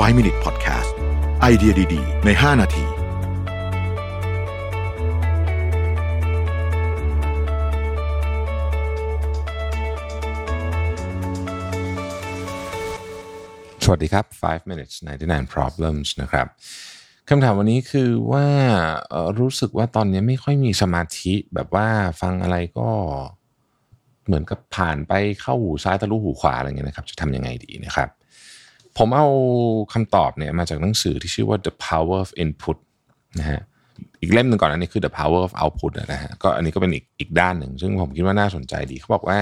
5 Minute Podcast ไอเดียดี ๆ ใน 5 นาทีสวัสดีครับ 5 minutes 99 problems นะครับ คำถามวันนี้คือว่ารู้สึกว่าตอนนี้ไม่ค่อยมีสมาธิ แบบว่าฟังอะไรก็เหมือนกับผ่านไปเข้าหูซ้ายทะลุหูขวาอะไรเงี้ยนะครับ จะทำยังไงดีนะครับ ผมเอาคำตอบเนี่ยมาจากหนังสือที่ชื่อว่า The Power of Input นะฮะอีกเล่มหนึ่งก่อนอันนี้คือ The Power of Output นะฮะก็อันนี้ก็เป็นอีกอีกด้านหนึ่ง ซึ่งผมคิดว่าน่าสนใจดีเขาบอกว่า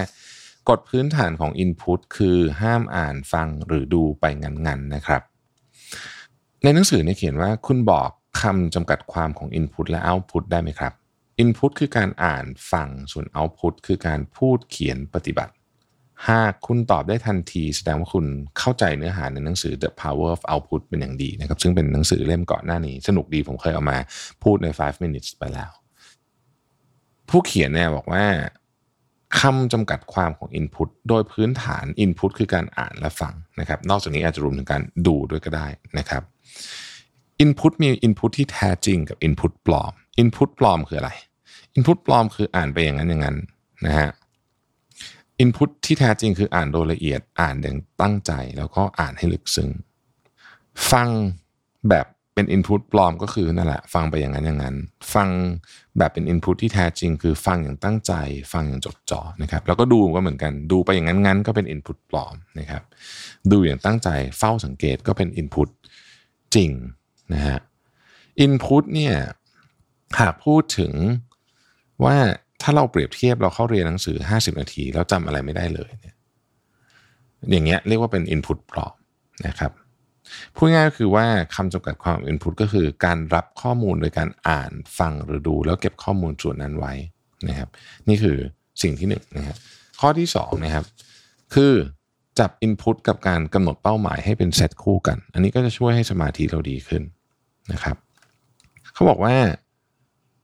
กฎพื้นฐานของ Input คือห้ามอ่านฟังหรือดูไปงันๆนะครับ ในหนังสือเนี่ยเขียนว่าคุณบอกคำจำกัดความของ Input และ Output ได้ไหมครับ Input คือการอ่านฟังส่วน Output คือการพูดเขียนปฏิบัติ หากคุณตอบได้ทันทีแสดงว่าคุณเข้าใจเนื้อหาในหนังสือ The Power of Output เป็นอย่างดีนะครับ ซึ่งเป็นหนังสือเล่มก่อนหน้านี้ สนุกดีผมเคยเอามาพูดใน 5 minutes ไปแล้ว ผู้เขียนเนี่ยบอกว่าคำจำกัดความของ Input โดยพื้นฐาน Input คือการอ่านและฟังนะครับ นอกจากนี้อาจจะรวมถึงการดูด้วยก็ได้นะครับ Input มี Input ที่แท้จริงกับ Input ปลอม Input ปลอมคืออะไร Input ปลอมคืออ่านไปอย่างนั้นอย่างนั้นนะฮะ Input ที่แท้จริงคืออ่านโดยละเอียดอ่านอย่างตั้งใจ แล้วก็อ่านให้ลึกซึ้งฟังแบบเป็น Input ปลอมก็คือนั่นแหละ ฟังไปอย่างนั้นอย่างนั้น ฟังแบบเป็น Input ที่แท้จริง คือฟังอย่างตั้งใจ ฟังอย่างจดจ่อนะครับแล้วก็ดูก็เหมือนกันดูไปอย่างนั้นงั้นก็เป็น Input ปลอมนะครับดูอย่างตั้งใจเฝ้าสังเกตก็เป็น Input จริงนะฮะ Input เนี่ยหากพูดถึงว่า ถ้าเราเปรียบเทียบเราเข้าเรียนหนังสือ 50 นาที แล้วจำอะไรไม่ได้เลยเนี่ยอย่างเงี้ยเรียกว่าเป็น Input ปลอมนะครับพูดง่ายก็คือว่าคำจำกัดความ Input ก็คือการรับข้อมูลโดยการอ่านฟังหรือดู แล้วเก็บข้อมูลส่วนนั้นไว้นะครับ นี่คือสิ่งที่หนึ่งนะครับข้อที่สองนะครับคือจับ Input กับการกำหนดเป้าหมายให้เป็นเซตคู่กัน อันนี้ก็จะช่วยให้สมาธิเราดีขึ้นนะครับ เขาบอกว่า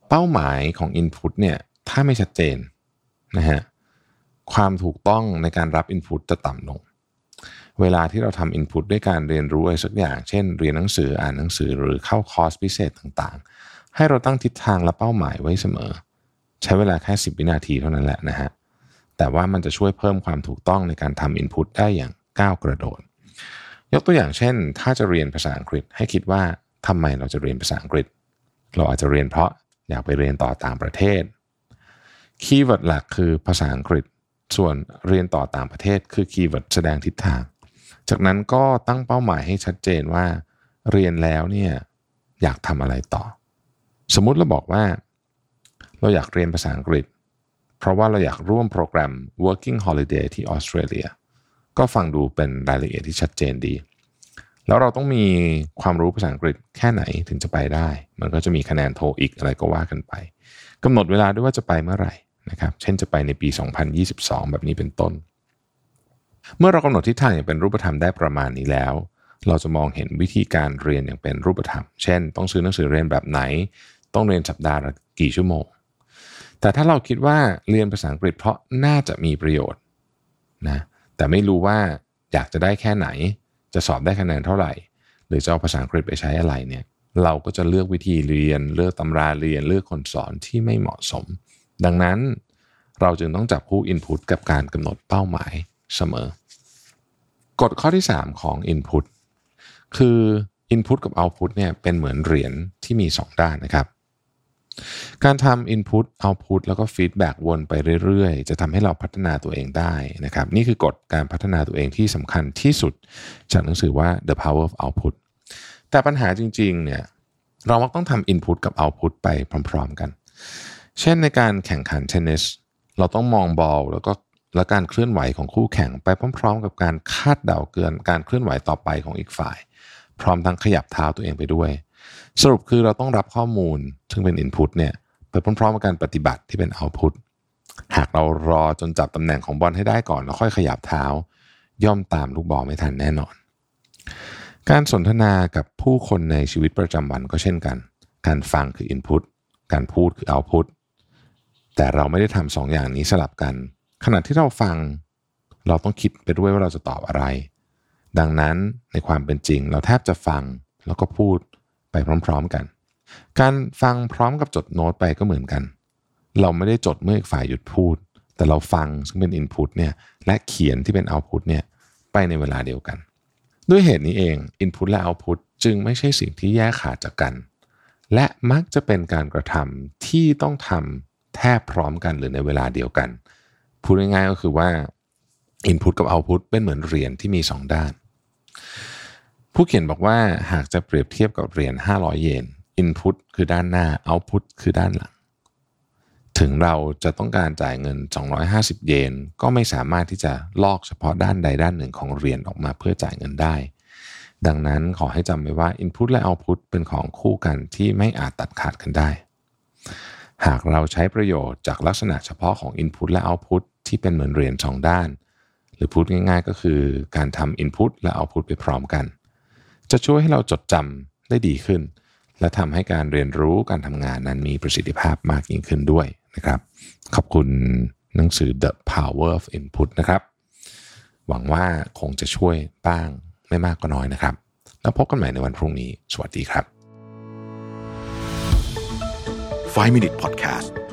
เป้าหมายของ Input เนี่ย ถ้าไม่ชัดเจนนะฮะความถูกต้องในการรับ Input จะต่ำลง เวลาที่เราทำ Input ด้วยการเรียนรู้อะไรสักอย่าง เช่น เรียนหนังสืออ่านหนังสือหรือเข้าคอร์สพิเศษต่างๆ ให้เราตั้งทิศทางและเป้าหมายไว้เสมอ ใช้เวลาแค่ 10 วินาทีเท่านั้นแหละนะฮะแต่ว่ามันจะช่วยเพิ่มความถูกต้องในการทำ Input ได้อย่างก้าวกระโดด ยกตัวอย่างเช่น ถ้าจะเรียนภาษาอังกฤษ ให้คิดว่าทำไมเราจะเรียนภาษาอังกฤษ เราอาจจะเรียนเพราะอยากไปเรียนต่อต่างประเทศ keyword หลักคือภาษาอังกฤษ ส่วนเรียนต่อต่างประเทศคือ keyword แสดงทิศทาง จากนั้นก็ตั้งเป้าหมายให้ชัดเจนว่า เรียนแล้วเนี่ยอยากทำอะไรต่อ สมมุติเราบอกว่า เราอยากเรียนภาษาอังกฤษ เพราะว่าเราอยากร่วมโปรแกรม working holiday ที่ออสเตรเลีย ก็ฟังดูเป็นรายละเอียดที่ชัดเจนดี แล้วเราต้องมีความรู้ภาษาอังกฤษแค่ไหนถึงจะไปได้ มันก็จะมีคะแนนโทอีกอะไรก็ว่ากันไปกำหนดเวลาด้วยว่าจะไปเมื่อไหร่ นะครับเช่นจะไปในปี 2022 แบบนี้เป็นต้น เมื่อเรากำหนดทิศทางอย่างเป็นรูปธรรมได้ประมาณนี้แล้ว เราจะมองเห็นวิธีการเรียนอย่างเป็นรูปธรรม เช่น ต้องซื้อหนังสือเรียนแบบไหน ต้องเรียนสัปดาห์ละกี่ชั่วโมง แต่ถ้าเราคิดว่าเรียนภาษาอังกฤษเพราะน่าจะมีประโยชน์นะแต่ไม่รู้ว่าอยากจะได้แค่ไหน จะสอบได้คะแนนเท่าไหร่ หรือจะเอาภาษาอังกฤษไปใช้อะไรเนี่ยเราก็จะเลือกวิธีเรียน เลือกตำราเรียน เลือกคนสอนที่ไม่เหมาะสม ดังนั้นเราจึงต้องจับคู่ Input กับการกำหนดเป้าหมายเสมอ กฎข้อที่ 3 ของ Input คือ Input กับ Output เนี่ยเป็นเหมือนเหรียญที่มี 2 ด้านนะครับ การทำ Input Output แล้วก็ Feedback วนไปเรื่อยๆ จะทำให้เราพัฒนาตัวเองได้นะครับ นี่คือกฎการพัฒนาตัวเองที่สำคัญที่สุด จากหนังสือว่า The Power of Output แต่ปัญหาจริงๆเนี่ยเรามักต้องทำ Input กับ Output ไปพร้อม ๆ กัน เช่นในการแข่งขันเทนนิส เราต้องมองบอลแล้วก็และการเคลื่อนไหวของคู่แข่งไปพร้อม ๆ กับการคาดเดาเกินการเคลื่อนไหวต่อไปของอีกฝ่าย พร้อมทั้งขยับเท้าตัวเองไปด้วย สรุปคือเราต้องรับข้อมูลซึ่งเป็น Input เนี่ยไปพร้อมๆกับการปฏิบัติที่เป็น Output หากเรารอจนจับตำแหน่งของบอลให้ได้ก่อนแล้วค่อยขยับเท้า ย่อมตามลูกบอลไม่ทันแน่นอน การสนทนากับผู้คนในชีวิตประจำวันก็เช่นกัน การฟังคือ Input การพูดคือ Output แต่เราไม่ได้ทำสองอย่างนี้สลับกัน ขณะที่เราฟัง เราต้องคิดไปด้วยว่าเราจะตอบอะไร ดังนั้นในความเป็นจริงเราแทบจะฟังแล้วก็พูดไปพร้อม ๆกัน การฟังพร้อมกับจดโน้ตไปก็เหมือนกัน เราไม่ได้จดเมื่ออีกฝ่ายหยุดพูด แต่เราฟังซึ่งเป็น Input เนี่ยและเขียนที่เป็น Output เนี่ยไปในเวลาเดียวกัน ด้วยเหตุนี้เอง Input และ Output จึงไม่ใช่สิ่งที่แยกขาดจากกัน และมักจะเป็นการกระทำที่ต้องทำ แทบพร้อมกันหรือในเวลาเดียวกันพูดง่ายๆก็คือว่า Input กับ Output เป็นเหมือนเหรียญที่มี 2 ด้าน ผู้เขียนบอกว่าหากจะเปรียบเทียบกับเหรียญ500 เยน Input คือด้านหน้า Output คือด้านหลัง ถึงเราจะต้องการจ่ายเงิน 250 เยน ก็ไม่สามารถที่จะลอกเฉพาะด้านใดด้านหนึ่งของเหรียญออกมาเพื่อจ่ายเงินได้ ดังนั้นขอให้จำไว้ว่า Input และ Output เป็นของคู่กันที่ไม่อาจตัดขาดกันได้ หากเราใช้ประโยชน์จากลักษณะเฉพาะของ Input และ Output ที่เป็นเหมือนเหรียญสองด้าน หรือพูดง่ายๆ ก็คือการทำ Input และ Output ไปพร้อมกัน จะช่วยให้เราจดจำได้ดีขึ้น และทำให้การเรียนรู้การทำงานนั้นมีประสิทธิภาพมากยิ่งขึ้นด้วยนะครับ ขอบคุณหนังสือ The Power of Input นะครับ หวังว่าคงจะช่วยบ้างไม่มากก็น้อยนะครับ แล้วพบกันใหม่ในวันพรุ่งนี้ สวัสดีครับ 5 Minute Podcast